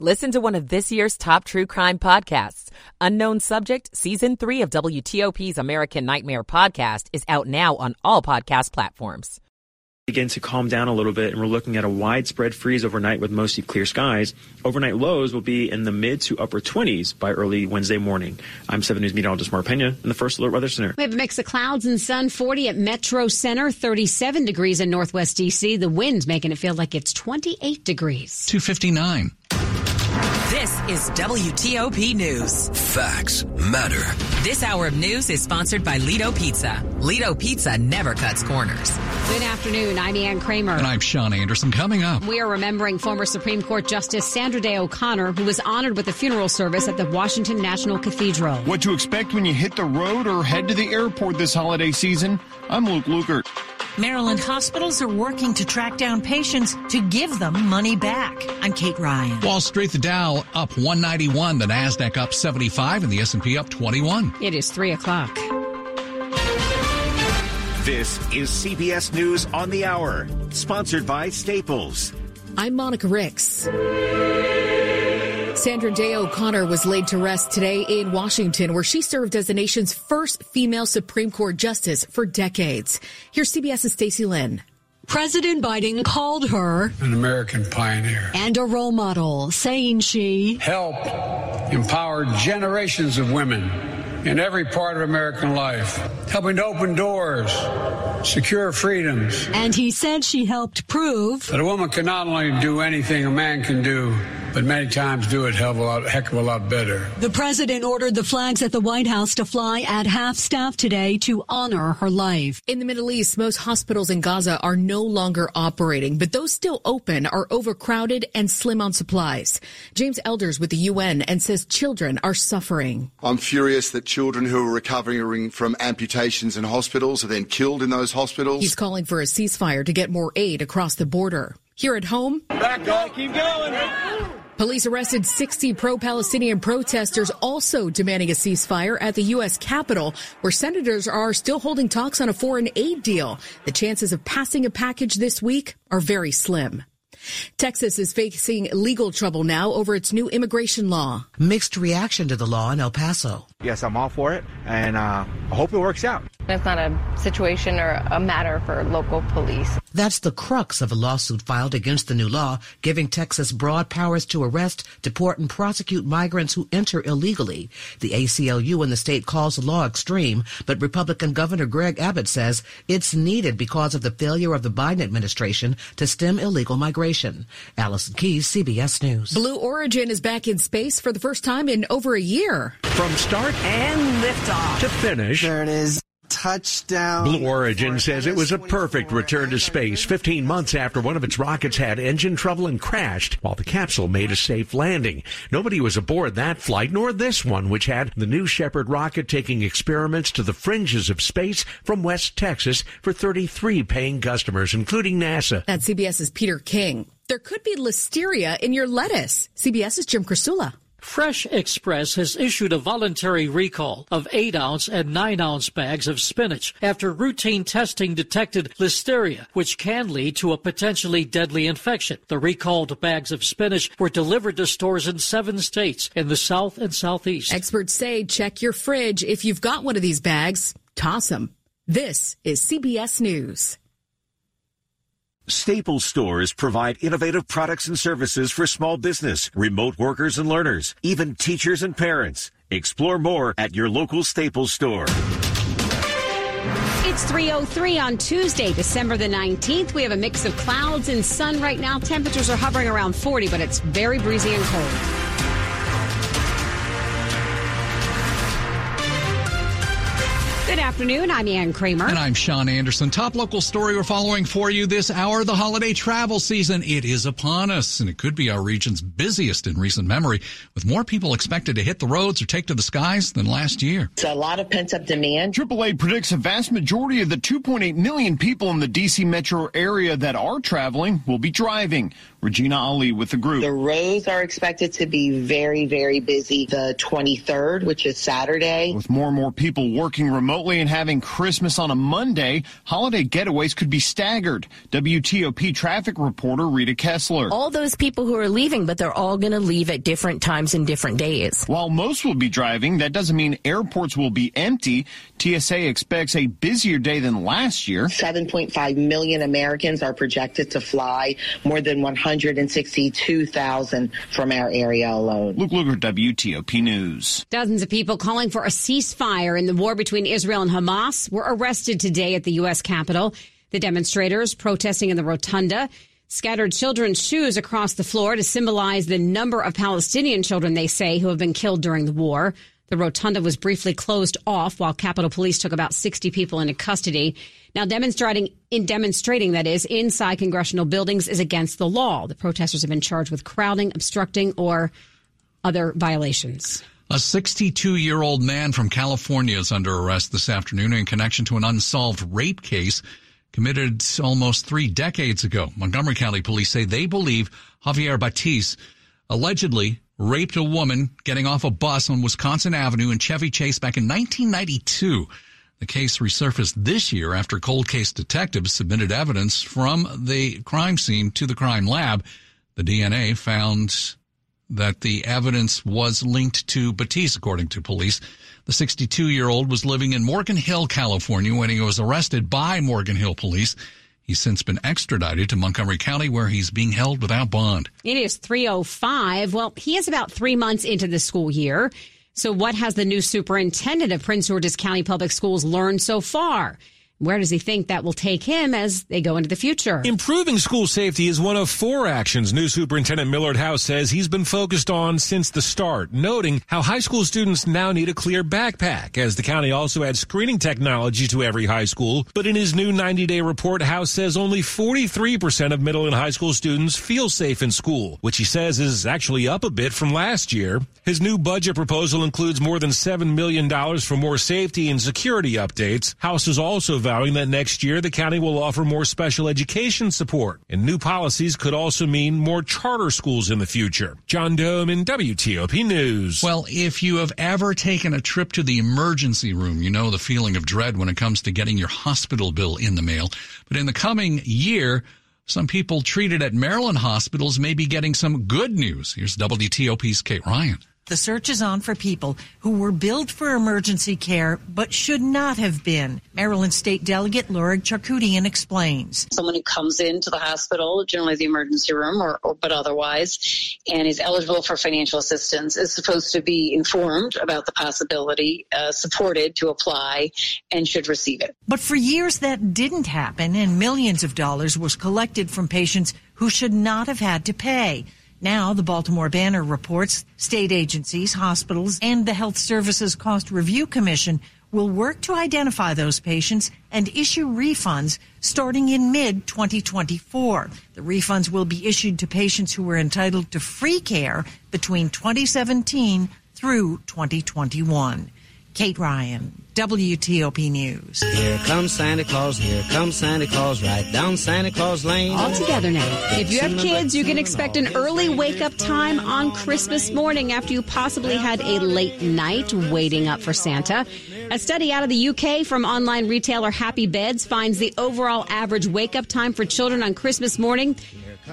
Listen to one of this year's top true crime podcasts. Unknown Subject, Season 3 of WTOP's American Nightmare podcast is out now on all podcast platforms begin to calm down a little bit and we're looking at a widespread freeze overnight with mostly clear skies. Overnight lows will be in the mid to upper 20s by early Wednesday morning. I'm 7 News meteorologist Mark Pena in the First Alert Weather Center. We have a mix of clouds and sun, 40 at Metro Center, 37 degrees in Northwest DC. The wind making it feel like it's 28 degrees. 259. This is WTOP News. Facts matter. This hour of news is sponsored by Lido Pizza. Lido Pizza never cuts corners. Good afternoon. I'm Ann Kramer. And I'm Sean Anderson. Coming up, we are remembering former Supreme Court Justice Sandra Day O'Connor, who was honored with a funeral service at the Washington National Cathedral. What to expect when you hit the road or head to the airport this holiday season? I'm Luke Lukert. Maryland hospitals are working to track down patients to give them money back. I'm Kate Ryan. Wall Street, the Dow up 191, the Nasdaq up 75, and the S&P up 21. It is three o'clock. This is CBS News on the Hour, sponsored by Staples. I'm Monica Ricks. Sandra Day O'Connor was laid to rest today in Washington, where she served as the nation's first female Supreme Court justice for decades. Here's CBS's Stacey Lynn. President Biden called her an American pioneer and a role model, saying she helped empower generations of women in every part of American life, helping to open doors, secure freedoms. And he said she helped prove that a woman can not only do anything a man can do, but many times do it hell of a lot, heck of a lot better. The president ordered the flags at the White House to fly at half staff today to honor her life. In the Middle East, most hospitals in Gaza are no longer operating, but those still open are overcrowded and slim on supplies. James Elders with the UN and says children are suffering. I'm furious that children who are recovering from amputations in hospitals are then killed in those hospitals. He's calling for a ceasefire to get more aid across the border. Here at home, back up, keep going. Police arrested 60 pro Palestinian protesters also demanding a ceasefire at the U.S. Capitol, where senators are still holding talks on a foreign aid deal. The chances of passing a package this week are very slim. Texas is facing legal trouble now over its new immigration law. Mixed reaction to the law in El Paso. Yes, I'm all for it, and uh, I hope it works out. It's not a situation or a matter for local police. That's the crux of a lawsuit filed against the new law, giving Texas broad powers to arrest, deport, and prosecute migrants who enter illegally. The ACLU in the state calls the law extreme, but Republican Governor Greg Abbott says it's needed because of the failure of the Biden administration to stem illegal migration. Allison Keyes, CBS News. Blue Origin is back in space for the first time in over a year. From start and liftoff to finish. There it is touchdown. Blue Origin says it was a perfect return to space 15 months after one of its rockets had engine trouble and crashed while the capsule made a safe landing. Nobody was aboard that flight nor this one, which had the New Shepard rocket taking experiments to the fringes of space from West Texas for 33 paying customers, including NASA. That's CBS's Peter King. There could be listeria in your lettuce. CBS's Jim Krasula. Fresh Express has issued a voluntary recall of 8 ounce and 9 ounce bags of spinach after routine testing detected listeria, which can lead to a potentially deadly infection. The recalled bags of spinach were delivered to stores in seven states in the South and Southeast. Experts say check your fridge. If you've got one of these bags, toss them. This is CBS News. Staples stores provide innovative products and services for small business, remote workers and learners, even teachers and parents. Explore more at your local Staples store. It's 303 on Tuesday, December the 19th. We have a mix of clouds and sun right now. Temperatures are hovering around 40, but it's very breezy and cold. Good afternoon. I'm Ann Kramer. And I'm Sean Anderson. Top local story we're following for you this hour. The holiday travel season. It is upon us, and it could be our region's busiest in recent memory, with more people expected to hit the roads or take to the skies than last year. It's a lot of pent up demand. AAA predicts a vast majority of the 2.8 million people in the D.C. metro area that are traveling will be driving. Ragina Ali with the group. The roads are expected to be very, very busy the 23rd, which is Saturday. With more and more people working remotely remotely and having Christmas on a Monday, holiday getaways could be staggered. WTOP traffic reporter Reada Kessler. All those people who are leaving, but they're all going to leave at different times and different days. While most will be driving, that doesn't mean airports will be empty. TSA expects a busier day than last year. 7.5 million Americans are projected to fly, more than 162,000 from our area alone. Luke Lukert, WTOP News. Dozens of people calling for a ceasefire in the war between Israel and Hamas were arrested today at the U.S. Capitol. The demonstrators protesting in the rotunda scattered children's shoes across the floor to symbolize the number of Palestinian children they say who have been killed during the war. The rotunda was briefly closed off while Capitol Police took about 60 people into custody. Now, demonstrating in demonstrating that is inside congressional buildings is against the law. The protesters have been charged with crowding, obstructing, or other violations. A 62 year old man from California is under arrest this afternoon in connection to an unsolved rape case committed almost three decades ago. Montgomery County police say they believe Javier Batiz allegedly raped a woman getting off a bus on Wisconsin Avenue in Chevy Chase back in 1992. The case resurfaced this year after cold case detectives submitted evidence from the crime scene to the crime lab. The DNA found that the evidence was linked to Batiz, according to police. The 62 year old was living in Morgan Hill, California when he was arrested by Morgan Hill police. He's since been extradited to Montgomery County where he's being held without bond. It is 305. Well, he is about three months into the school year. So what has the new superintendent of Prince George's County Public Schools learned so far? Where does he think that will take him as they go into the future? Improving school safety is one of four actions new Superintendent Millard House says he's been focused on since the start, noting how high school students now need a clear backpack, as the county also adds screening technology to every high school. But in his new 90 day report, House says only 43% of middle and high school students feel safe in school, which he says is actually up a bit from last year. His new budget proposal includes more than $7 million for more safety and security updates. House is also vowing that next year the county will offer more special education support, and new policies could also mean more charter schools in the future. John Dome in WTOP News. Well, if you have ever taken a trip to the emergency room, you know the feeling of dread when it comes to getting your hospital bill in the mail. But in the coming year, some people treated at Maryland hospitals may be getting some good news. Here's WTOP's Kate Ryan. The search is on for people who were billed for emergency care but should not have been. Maryland State Delegate Lorig Charkoudian explains. Someone who comes into the hospital, generally the emergency room or, or, but otherwise, and is eligible for financial assistance is supposed to be informed about the possibility, uh, supported to apply, and should receive it. But for years that didn't happen, and millions of dollars was collected from patients who should not have had to pay. Now, the Baltimore Banner reports state agencies, hospitals, and the Health Services Cost Review Commission will work to identify those patients and issue refunds starting in mid 2024. The refunds will be issued to patients who were entitled to free care between 2017 through 2021. Kate Ryan, WTOP News. Here comes Santa Claus, here comes Santa Claus, right down Santa Claus Lane. All together now. If you have kids, you can expect an early wake up time on Christmas morning after you possibly had a late night waiting up for Santa. A study out of the UK from online retailer Happy Beds finds the overall average wake up time for children on Christmas morning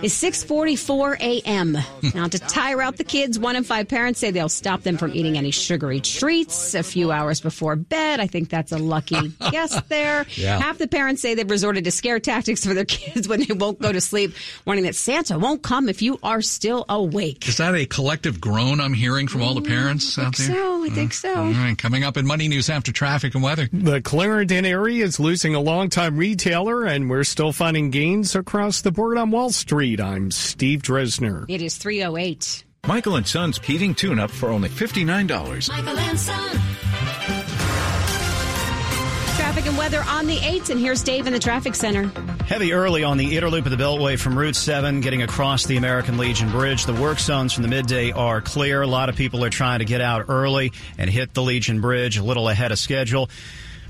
is 6:44 a.m. now to tire out the kids, one in five parents say they'll stop them from eating any sugary treats a few hours before bed. I think that's a lucky guess there. Yeah. Half the parents say they've resorted to scare tactics for their kids when they won't go to sleep, warning that Santa won't come if you are still awake. Is that a collective groan I'm hearing from all the parents I out there? so. I think so. All right, coming up in Money News after traffic and weather. The Clarendon area is losing a longtime retailer, and we're still finding gains across the board on Wall Street. I'm Steve Dresner. It is 308. Michael and Son's heating tune-up for only $59. Michael and Son. Traffic and weather on the 8th, and here's Dave in the traffic center. Heavy early on the inner loop of the Beltway from Route 7 getting across the American Legion Bridge. The work zones from the midday are clear. A lot of people are trying to get out early and hit the Legion Bridge a little ahead of schedule.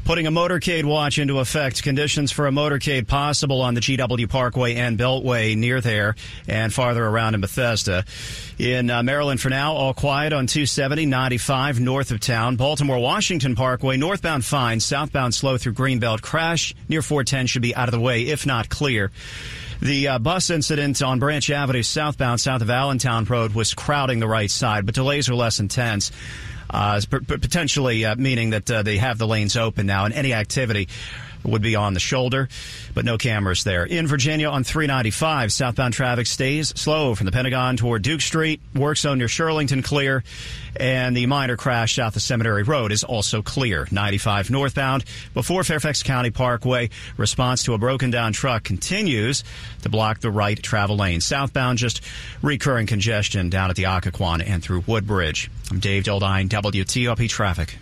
Putting a motorcade watch into effect. Conditions for a motorcade possible on the GW Parkway and Beltway near there and farther around in Bethesda. In uh, Maryland for now, all quiet on 270, 95 north of town. Baltimore Washington Parkway, northbound fine, southbound slow through Greenbelt. Crash near 410 should be out of the way, if not clear. The uh, bus incident on Branch Avenue southbound south of Allentown Road was crowding the right side, but delays are less intense potentially uh, meaning that uh, they have the lanes open now, and any activity would be on the shoulder, but no cameras there. In Virginia on 395, southbound traffic stays slow from the Pentagon toward Duke Street. Work zone near Shirlington clear, and the minor crash south of Cemetery Road is also clear. 95 northbound before Fairfax County Parkway. Response to a broken down truck continues to block the right travel lane. Southbound, just recurring congestion down at the Occoquan and through Woodbridge. I'm Dave Dildine, WTOP Traffic.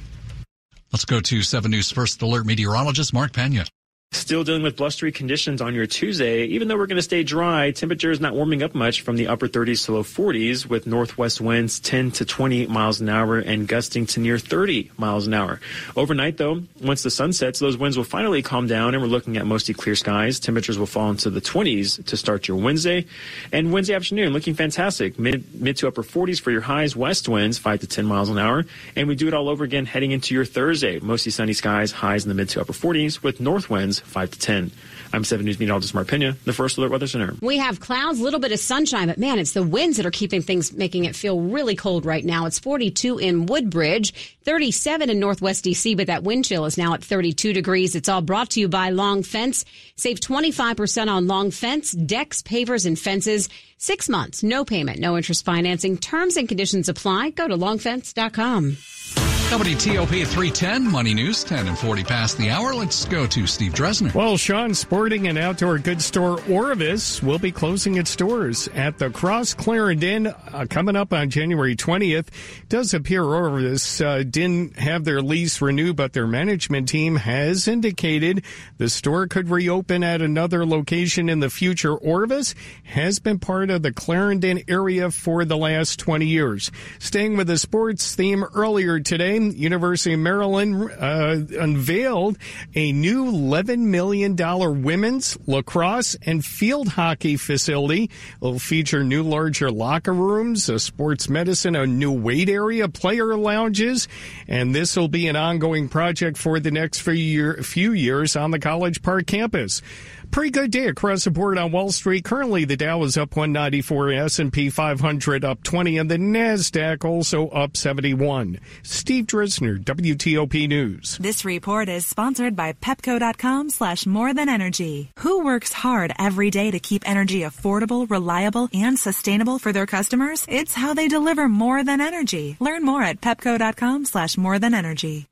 Let's go to 7 News First Alert meteorologist Mark Pena. Still dealing with blustery conditions on your Tuesday. Even though we're going to stay dry, temperatures not warming up much from the upper 30s to low 40s with northwest winds 10 to 20 miles an hour and gusting to near 30 miles an hour. Overnight, though, once the sun sets, those winds will finally calm down and we're looking at mostly clear skies. Temperatures will fall into the 20s to start your Wednesday. And Wednesday afternoon, looking fantastic. Mid, mid to upper 40s for your highs, west winds 5 to 10 miles an hour. And we do it all over again heading into your Thursday. Mostly sunny skies, highs in the mid to upper 40s with north winds 5 to 10. I'm 7 News meteorologist Mark Pena, the First Alert Weather Center. We have clouds, a little bit of sunshine, but man, it's the winds that are keeping things, making it feel really cold right now. It's 42 in Woodbridge, 37 in Northwest DC, but that wind chill is now at 32 degrees. It's all brought to you by Long Fence. Save 25% on Long Fence, decks, pavers, and fences. Six months, no payment, no interest financing. Terms and conditions apply. Go to longfence.com. WTOP 310, Money News, 10 and 40 past the hour. Let's go to Steve Dresner. Well, Sean Sporting and Outdoor Goods Store Orvis will be closing its doors at the Cross Clarendon uh, coming up on January 20th. It does appear Orvis uh, didn't have their lease renewed, but their management team has indicated the store could reopen at another location in the future. Orvis has been part of the Clarendon area for the last 20 years. Staying with the sports theme earlier today, University of Maryland uh, unveiled a new $11 million women's lacrosse and field hockey facility. It will feature new larger locker rooms, a sports medicine, a new weight area, player lounges, and this will be an ongoing project for the next few, year, few years on the College Park campus. Pretty good day across the board on Wall Street. Currently, the Dow is up 194, S&P 500 up 20, and the Nasdaq also up 71. Steve Dresner, WTOP News. This report is sponsored by Pepco.com slash more than energy. Who works hard every day to keep energy affordable, reliable, and sustainable for their customers? It's how they deliver more than energy. Learn more at Pepco.com slash more than energy.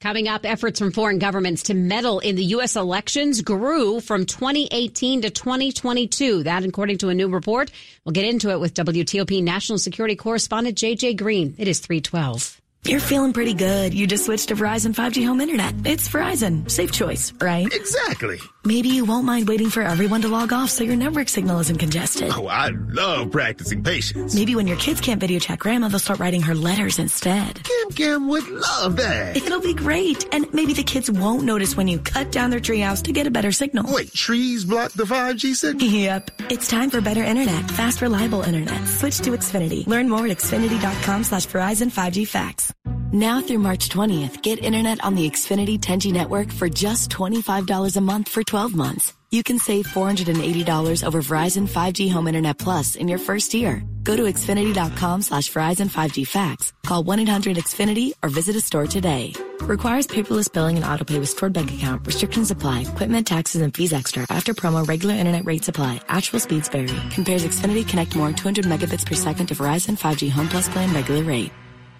Coming up, efforts from foreign governments to meddle in the U.S. elections grew from 2018 to 2022. That, according to a new report. We'll get into it with WTOP national security correspondent JJ Green. It is 312. You're feeling pretty good. You just switched to Verizon 5G home internet. It's Verizon. Safe choice, right? Exactly. Maybe you won't mind waiting for everyone to log off so your network signal isn't congested. Oh, I love practicing patience. Maybe when your kids can't video chat grandma, they'll start writing her letters instead. Kim Kim would love that. It'll be great. And maybe the kids won't notice when you cut down their treehouse to get a better signal. Wait, trees block the 5G signal? Yep. It's time for better internet. Fast, reliable internet. Switch to Xfinity. Learn more at xfinity.com slash Verizon 5G facts. Now through March 20th, get internet on the Xfinity 10G network for just $25 a month for 12 months. You can save $480 over Verizon 5G Home Internet Plus in your first year. Go to Xfinity.com slash Verizon 5G facts. Call 1-800-XFINITY or visit a store today. Requires paperless billing and autopay with stored bank account. Restrictions apply. Equipment, taxes, and fees extra. After promo, regular internet rates apply. Actual speeds vary. Compares Xfinity Connect More 200 megabits per second to Verizon 5G Home Plus plan regular rate.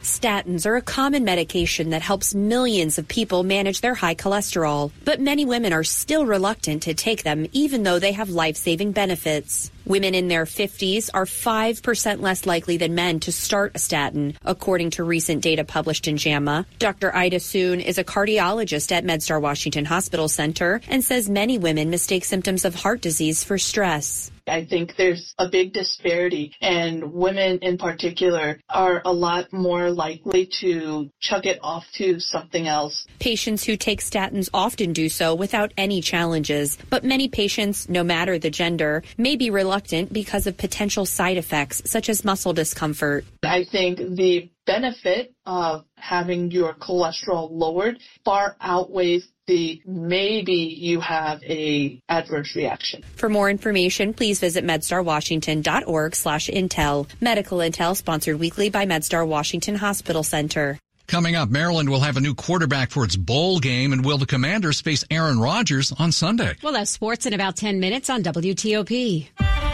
Statins are a common medication that helps millions of people manage their high cholesterol, but many women are still reluctant to take them even though they have life-saving benefits. Women in their 50s are 5% less likely than men to start a statin, according to recent data published in JAMA. Dr. Ida Soon is a cardiologist at MedStar Washington Hospital Center and says many women mistake symptoms of heart disease for stress. I think there's a big disparity and women in particular are a lot more likely to chuck it off to something else. Patients who take statins often do so without any challenges, but many patients, no matter the gender, may be reluctant because of potential side effects such as muscle discomfort. I think the benefit of having your cholesterol lowered far outweighs the maybe you have a adverse reaction. For more information, please visit medstarwashington.org slash intel. Medical Intel sponsored weekly by MedStar Washington Hospital Center. Coming up, Maryland will have a new quarterback for its bowl game, and will the Commanders face Aaron Rodgers on Sunday? We'll have sports in about 10 minutes on WTOP.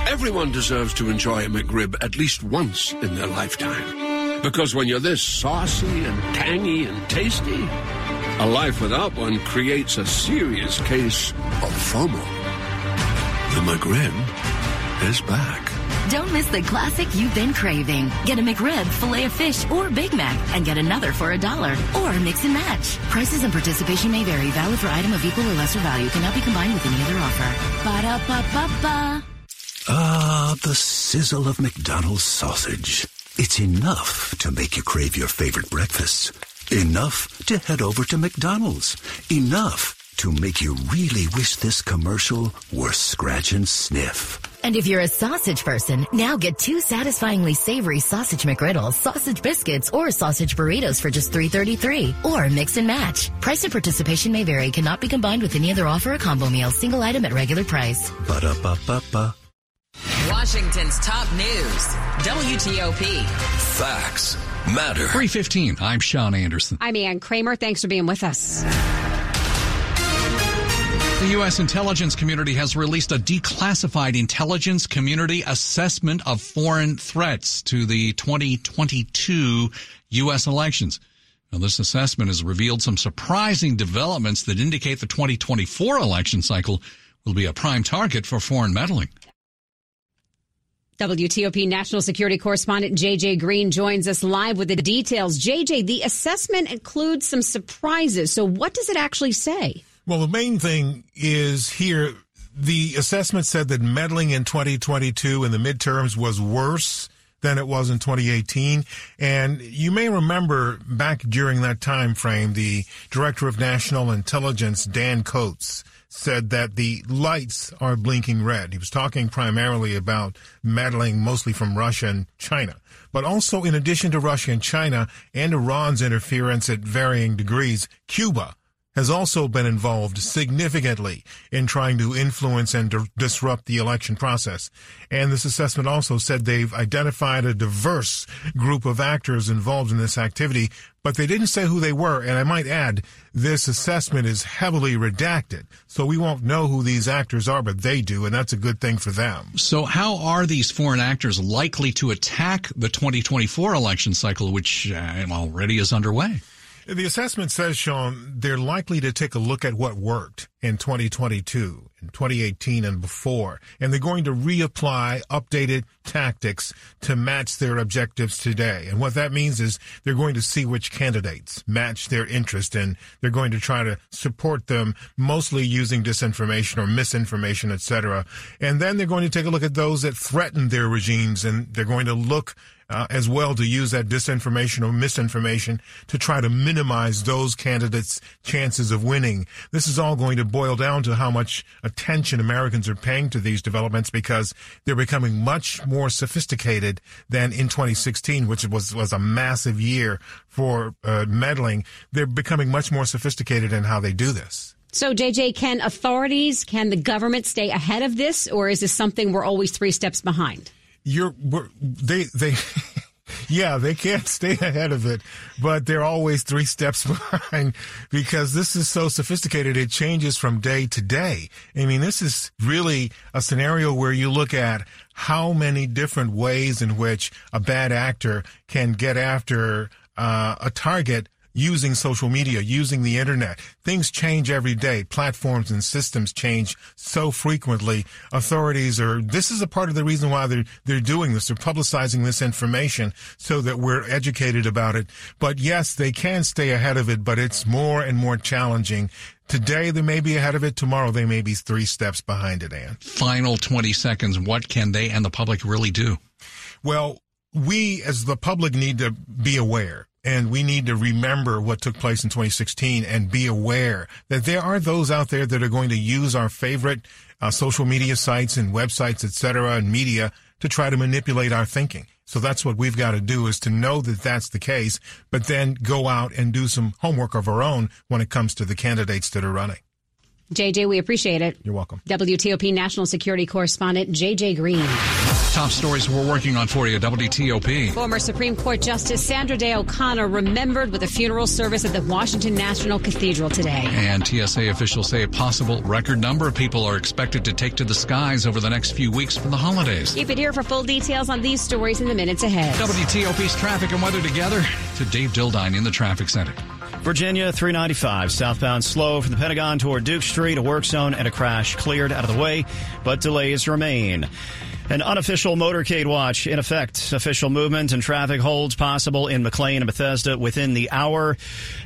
Everyone deserves to enjoy a McRib at least once in their lifetime. Because when you're this saucy and tangy and tasty, a life without one creates a serious case of FOMO. The McRib is back. Don't miss the classic you've been craving. Get a McRib, filet of fish, or Big Mac, and get another for a dollar. Or mix and match. Prices and participation may vary. Valid for item of equal or lesser value. Cannot be combined with any other offer. Ba da ba ba ba. Ah, the sizzle of McDonald's sausage. It's enough to make you crave your favorite breakfasts. Enough to head over to McDonald's. Enough to make you really wish this commercial were scratch and sniff. And if you're a sausage person, now get two satisfyingly savory sausage McGriddles, sausage biscuits, or sausage burritos for just $3.33. Or mix and match. Price and participation may vary. Cannot be combined with any other offer or combo meal. Single item at regular price. Ba-da-ba-ba-ba. Washington's top news. WTOP. Facts matter. 315. I'm Sean Anderson. I'm Ann Kramer. Thanks for being with us. The U.S. intelligence community has released a declassified intelligence community assessment of foreign threats to the 2022 U.S. elections. Now, this assessment has revealed some surprising developments that indicate the 2024 election cycle will be a prime target for foreign meddling. WTOP national security correspondent JJ Green joins us live with the details. JJ, the assessment includes some surprises. So, what does it actually say? Well, the main thing is here the assessment said that meddling in 2022 in the midterms was worse than it was in 2018. And you may remember back during that time frame, the director of national intelligence, Dan Coats, said that the lights are blinking red. He was talking primarily about meddling mostly from Russia and China. But also, in addition to Russia and China and Iran's interference at varying degrees, Cuba has also been involved significantly in trying to influence and di- disrupt the election process. And this assessment also said they've identified a diverse group of actors involved in this activity, but they didn't say who they were. And I might add, this assessment is heavily redacted. So we won't know who these actors are, but they do. And that's a good thing for them. So how are these foreign actors likely to attack the 2024 election cycle, which uh, already is underway? The assessment says, Sean, they're likely to take a look at what worked in 2022, in 2018 and before, and they're going to reapply updated tactics to match their objectives today. And what that means is they're going to see which candidates match their interest and they're going to try to support them mostly using disinformation or misinformation, etc. And then they're going to take a look at those that threaten their regimes and they're going to look uh, as well to use that disinformation or misinformation to try to minimize those candidates' chances of winning. This is all going to boil down to how much attention Americans are paying to these developments because they're becoming much more sophisticated than in 2016, which was was a massive year for uh, meddling. They're becoming much more sophisticated in how they do this. So, JJ, can authorities, can the government stay ahead of this, or is this something we're always three steps behind? You're they they yeah they can't stay ahead of it but they're always three steps behind because this is so sophisticated it changes from day to day. I mean this is really a scenario where you look at how many different ways in which a bad actor can get after uh, a target using social media, using the internet. Things change every day. Platforms and systems change so frequently. Authorities are, this is a part of the reason why they're, they're doing this. They're publicizing this information so that we're educated about it. But yes, they can stay ahead of it, but it's more and more challenging. Today they may be ahead of it. Tomorrow they may be three steps behind it, Ann. Final 20 seconds. What can they and the public really do? Well, we as the public need to be aware and we need to remember what took place in 2016 and be aware that there are those out there that are going to use our favorite uh, social media sites and websites, et cetera, and media to try to manipulate our thinking. So that's what we've got to do is to know that that's the case, but then go out and do some homework of our own when it comes to the candidates that are running. JJ, we appreciate it. You're welcome. WTOP national security correspondent JJ Green. Top stories we're working on for you, WTOP. Former Supreme Court Justice Sandra Day O'Connor remembered with a funeral service at the Washington National Cathedral today. And TSA officials say a possible record number of people are expected to take to the skies over the next few weeks for the holidays. Keep it here for full details on these stories in the minutes ahead. WTOP's traffic and weather together to Dave Dildine in the traffic center. Virginia 395 southbound slow from the Pentagon toward Duke Street, a work zone and a crash cleared out of the way, but delays remain. An unofficial motorcade watch in effect. Official movement and traffic holds possible in McLean and Bethesda within the hour.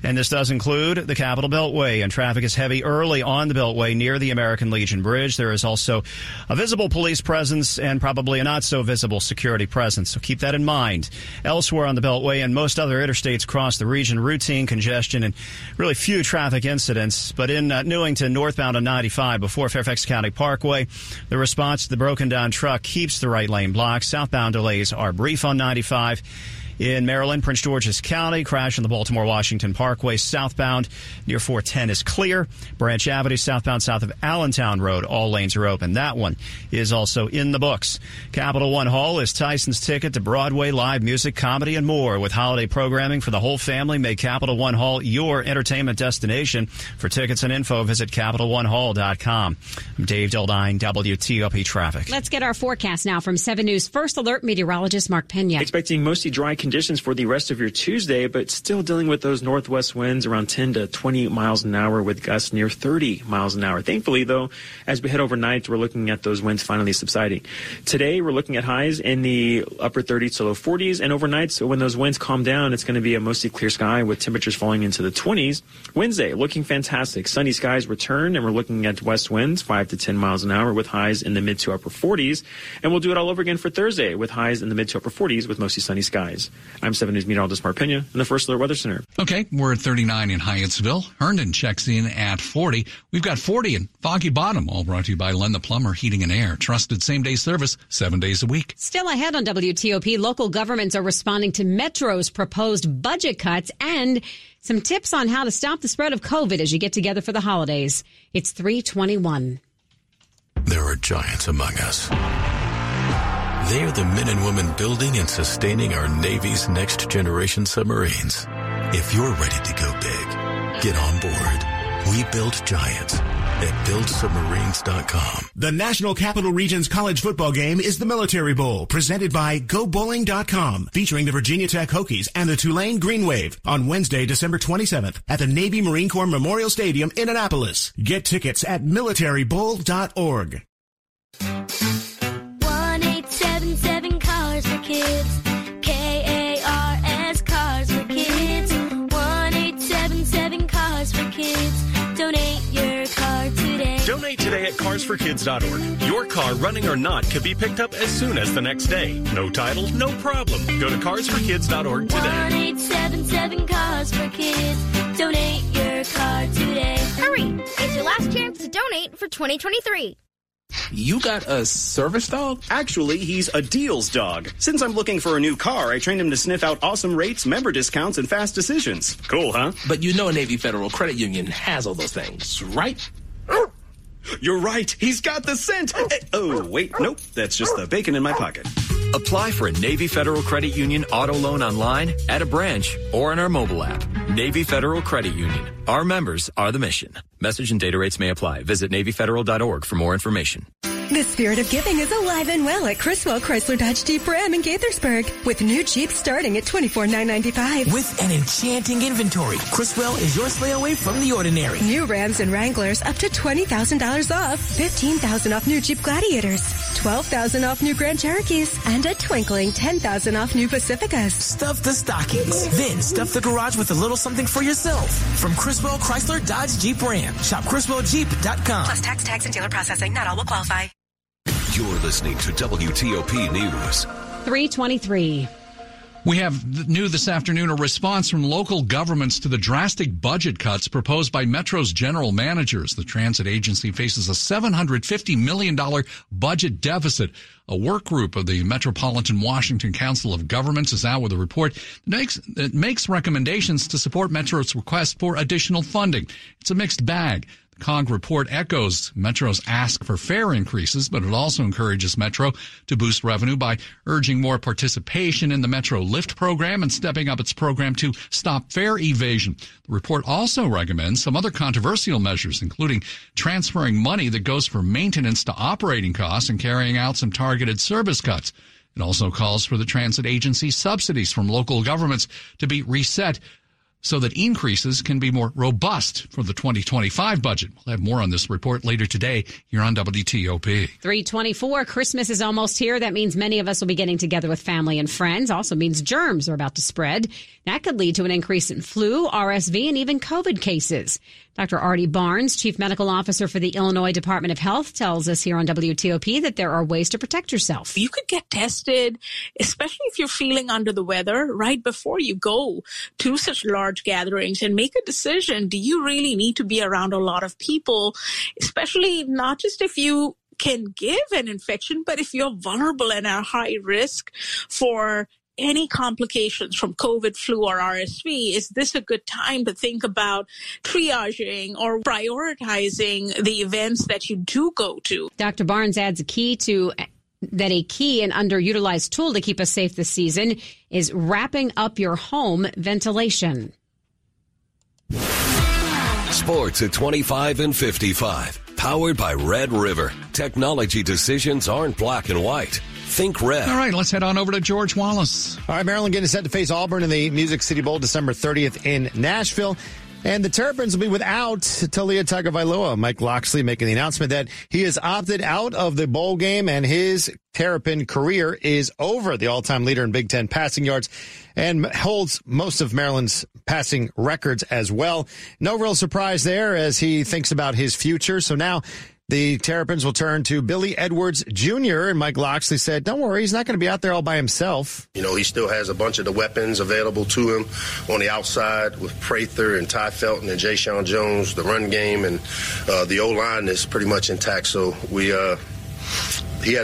And this does include the Capitol Beltway. And traffic is heavy early on the Beltway near the American Legion Bridge. There is also a visible police presence and probably a not so visible security presence. So keep that in mind. Elsewhere on the Beltway and most other interstates across the region, routine congestion and really few traffic incidents. But in uh, Newington, northbound on 95 before Fairfax County Parkway, the response to the broken down truck keeps the right lane blocked. Southbound delays are brief on 95. In Maryland, Prince George's County, crash on the Baltimore Washington Parkway southbound near 410 is clear. Branch Avenue southbound south of Allentown Road, all lanes are open. That one is also in the books. Capital One Hall is Tyson's ticket to Broadway live music, comedy, and more with holiday programming for the whole family. Make Capital One Hall your entertainment destination. For tickets and info, visit CapitalOneHall.com. I'm Dave Dildine, WTOP Traffic. Let's get our forecast now from 7 News First Alert meteorologist Mark Pena. Expecting mostly dry conditions for the rest of your Tuesday, but still dealing with those northwest winds around 10 to 20 miles an hour with gusts near 30 miles an hour. Thankfully, though, as we head overnight, we're looking at those winds finally subsiding. Today, we're looking at highs in the upper 30s to low 40s, and overnight, so when those winds calm down, it's going to be a mostly clear sky with temperatures falling into the 20s. Wednesday, looking fantastic. Sunny skies return, and we're looking at west winds 5 to 10 miles an hour with highs in the mid to upper 40s. And we'll do it all over again for Thursday with highs in the mid to upper 40s with mostly sunny skies. I'm 7 News meteorologist Mark Pena in the First Alert Weather Center. Okay, we're at 39 in Hyattsville. Herndon checks in at 40. We've got 40 in Foggy Bottom, all brought to you by Len the Plumber Heating and Air. Trusted same day service, seven days a week. Still ahead on WTOP, local governments are responding to Metro's proposed budget cuts and some tips on how to stop the spread of COVID as you get together for the holidays. It's 321. There are giants among us. They're the men and women building and sustaining our Navy's next generation submarines. If you're ready to go big, get on board. We built giants at buildsubmarines.com. The National Capital Region's college football game is the Military Bowl, presented by GoBowling.com, featuring the Virginia Tech Hokies and the Tulane Green Wave on Wednesday, December 27th at the Navy Marine Corps Memorial Stadium in Annapolis. Get tickets at militarybowl.org. carsforkids.org. Your car, running or not, could be picked up as soon as the next day. No title, no problem. Go to carsforkids.org today. 1877 Cars for Kids. Donate your car today. Hurry! It's your last chance to donate for 2023. You got a service dog? Actually, he's a deals dog. Since I'm looking for a new car, I trained him to sniff out awesome rates, member discounts, and fast decisions. Cool, huh? But you know Navy Federal Credit Union has all those things, right? You're right. He's got the scent. Eh, Oh, wait. Nope. That's just the bacon in my pocket. Apply for a Navy Federal Credit Union auto loan online, at a branch, or in our mobile app. Navy Federal Credit Union. Our members are the mission. Message and data rates may apply. Visit NavyFederal.org for more information. The spirit of giving is alive and well at Criswell Chrysler Dodge Jeep Ram in Gaithersburg with new Jeeps starting at $24,995. With an enchanting inventory, Criswell is your sleigh away from the ordinary. New Rams and Wranglers up to $20,000 off. 15000 off new Jeep Gladiators. 12000 off new Grand Cherokees. And a twinkling 10,000 off new Pacificas. Stuff the stockings. Then stuff the garage with a little something for yourself. From Criswell Chrysler Dodge Jeep Ram. Shop CriswellJeep.com. Plus tax, tax, and dealer processing. Not all will qualify. You're listening to WTOP News. 323. We have new this afternoon a response from local governments to the drastic budget cuts proposed by Metro's general managers. The transit agency faces a $750 million budget deficit. A work group of the Metropolitan Washington Council of Governments is out with a report that makes, that makes recommendations to support Metro's request for additional funding. It's a mixed bag. COG report echoes Metro's ask for fare increases, but it also encourages Metro to boost revenue by urging more participation in the Metro Lift program and stepping up its program to stop fare evasion. The report also recommends some other controversial measures, including transferring money that goes for maintenance to operating costs and carrying out some targeted service cuts. It also calls for the transit agency subsidies from local governments to be reset so that increases can be more robust for the 2025 budget. We'll have more on this report later today here on WTOP. 324. Christmas is almost here. That means many of us will be getting together with family and friends. Also means germs are about to spread. That could lead to an increase in flu, RSV, and even COVID cases. Dr. Arti Barnes, Chief Medical Officer for the Illinois Department of Health, tells us here on WTOP that there are ways to protect yourself. You could get tested, especially if you're feeling under the weather, right before you go to such large gatherings and make a decision. Do you really need to be around a lot of people, especially not just if you can give an infection, but if you're vulnerable and at high risk for any complications from COVID, flu, or RSV, is this a good time to think about triaging or prioritizing the events that you do go to? Dr. Barnes adds a key to that a key and underutilized tool to keep us safe this season is wrapping up your home ventilation. Sports at 25 and 55. Powered by Red River. Technology decisions aren't black and white. Think red. All right, let's head on over to George Wallace. All right, Maryland getting set to face Auburn in the Music City Bowl December 30th in Nashville. And the Terrapins will be without Taulia Tagovailoa. Mike Locksley making the announcement that he has opted out of the bowl game and his Terrapin career is over. The all-time leader in Big Ten passing yards and holds most of Maryland's passing records as well. No real surprise there as he thinks about his future. So now the Terrapins will turn to Billy Edwards Jr. And Mike Locksley said, don't worry, he's not going to be out there all by himself. You know, he still has a bunch of the weapons available to him on the outside with Prather and Tai Felton and Jeshaun Jones, the run game, and uh, the O line is pretty much intact. So we, uh,